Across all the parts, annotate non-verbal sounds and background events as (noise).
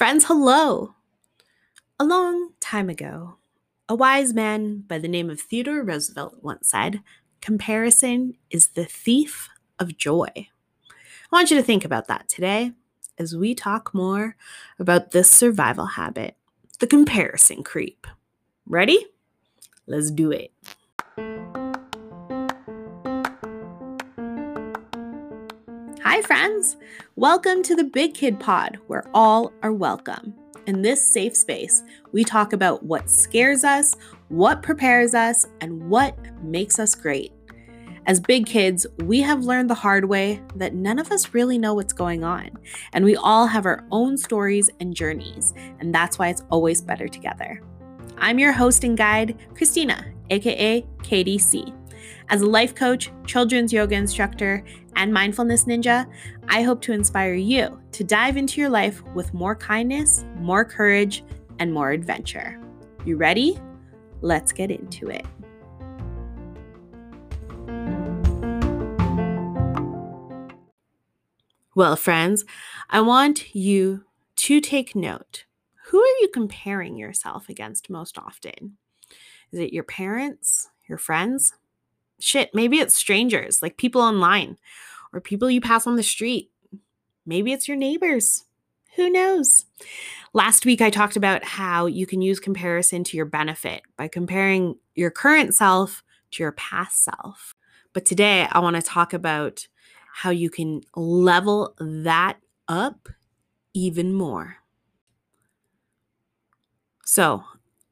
Friends, hello! A long time ago, a wise man by the name of Theodore Roosevelt once said, Comparison is the thief of joy. I want you to think about that today as we talk more about this survival habit, the comparison creep. Ready? Let's do it. Hi, friends. Welcome to the Big Kid Pod, where all are welcome. In this safe space, we talk about what scares us, what prepares us, and what makes us great. As big kids, we have learned the hard way that none of us really know what's going on, and we all have our own stories and journeys, and that's why it's always better together. I'm your host and guide, Christina, aka KDC. As a life coach, children's yoga instructor, and mindfulness ninja, I hope to inspire you to dive into your life with more kindness, more courage, and more adventure. You ready? Let's get into it. Well, friends, I want you to take note. Who are you comparing yourself against most often? Is it your parents, your friends, shit, maybe it's strangers, like people online or people you pass on the street. Maybe it's your neighbors. Who knows? Last week, I talked about how you can use comparison to your benefit by comparing your current self to your past self. But today, I want to talk about how you can level that up even more. So,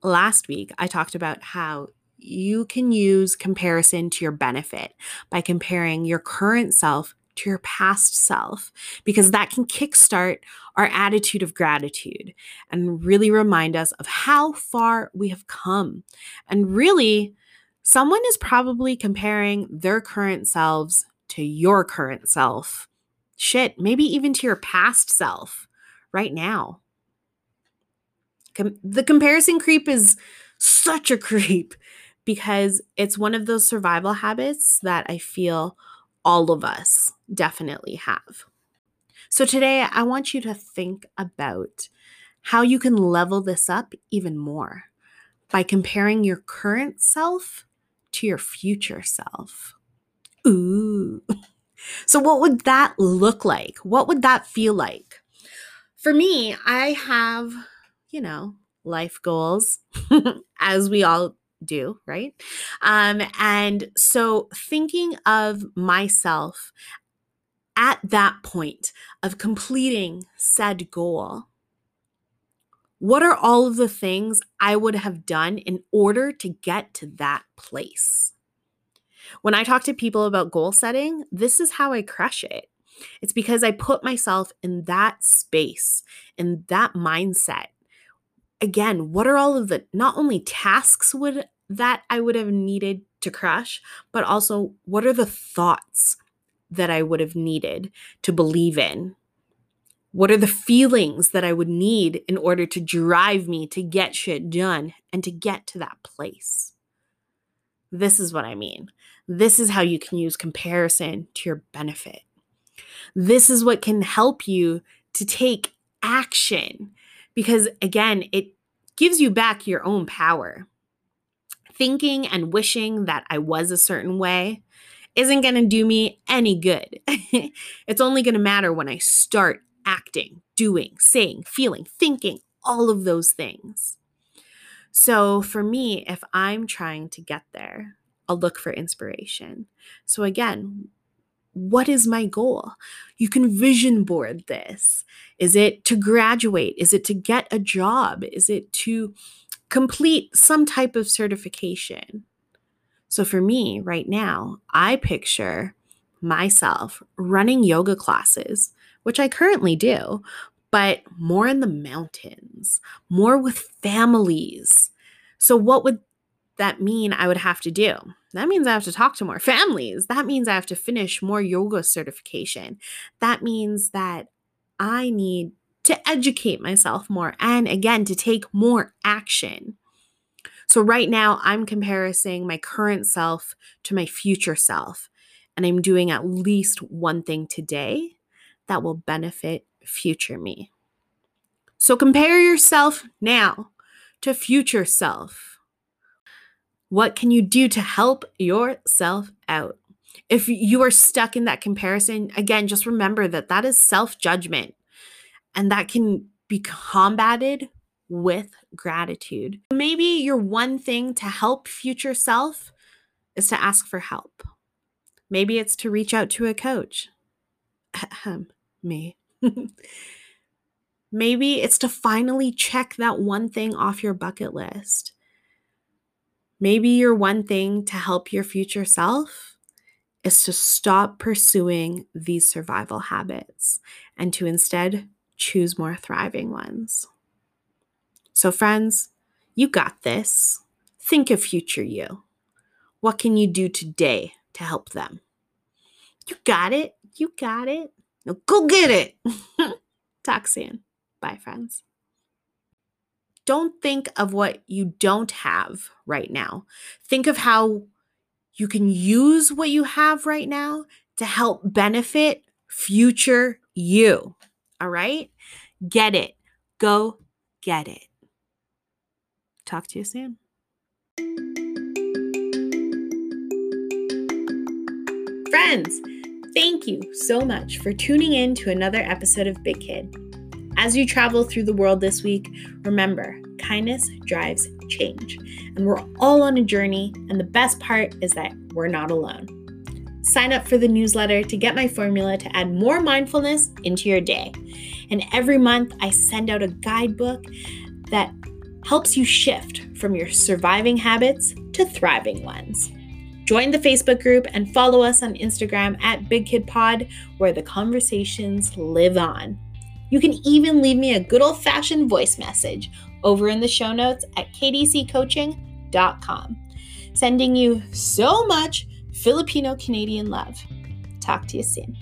last week, I talked about how you can use comparison to your benefit by comparing your current self to your past self, because that can kickstart our attitude of gratitude and really remind us of how far we have come. And really, someone is probably comparing their current selves to your current self. Shit, maybe even to your past self right now. Com- the comparison creep is such a (laughs) creep because it's one of those survival habits that I feel all of us definitely have. So today, I want you to think about how you can level this up even more by comparing your current self to your future self. Ooh. (laughs) So, what would that look like? What would that feel like? For me, I have, you know, life goals, (laughs) as we all do, right? Um, and so thinking of myself at that point of completing said goal, what are all of the things I would have done in order to get to that place? When I talk to people about goal setting, this is how I crush it. It's because I put myself in that space, in that mindset again, what are all of the not only tasks would that I would have needed to crush, but also what are the thoughts that I would have needed to believe in? What are the feelings that I would need in order to drive me to get shit done and to get to that place? This is what I mean. This is how you can use comparison to your benefit. This is what can help you to take action because again, it gives you back your own power. Thinking and wishing that I was a certain way isn't going to do me any good. (laughs) it's only going to matter when I start acting, doing, saying, feeling, thinking, all of those things. So for me, if I'm trying to get there, I'll look for inspiration. So again, what is my goal? You can vision board this. Is it to graduate? Is it to get a job? Is it to complete some type of certification? So for me right now, I picture myself running yoga classes, which I currently do, but more in the mountains, more with families. So, what would that mean I would have to do? That means I have to talk to more families. That means I have to finish more yoga certification. That means that I need to educate myself more and again to take more action. So, right now, I'm comparing my current self to my future self, and I'm doing at least one thing today that will benefit future me. So compare yourself now to future self. What can you do to help yourself out? If you are stuck in that comparison, again, just remember that that is self judgment and that can be combated with gratitude. Maybe your one thing to help future self is to ask for help. Maybe it's to reach out to a coach. Me. (laughs) Maybe it's to finally check that one thing off your bucket list. Maybe your one thing to help your future self is to stop pursuing these survival habits and to instead choose more thriving ones. So, friends, you got this. Think of future you. What can you do today to help them? You got it. You got it. Now go get it. (laughs) Talk soon. Bye, friends. Don't think of what you don't have right now. Think of how you can use what you have right now to help benefit future you. All right? Get it. Go get it. Talk to you soon. Friends, thank you so much for tuning in to another episode of Big Kid. As you travel through the world this week, remember kindness drives change. And we're all on a journey, and the best part is that we're not alone. Sign up for the newsletter to get my formula to add more mindfulness into your day. And every month, I send out a guidebook that helps you shift from your surviving habits to thriving ones. Join the Facebook group and follow us on Instagram at Big Kid Pod, where the conversations live on. You can even leave me a good old fashioned voice message over in the show notes at kdccoaching.com. Sending you so much Filipino Canadian love. Talk to you soon.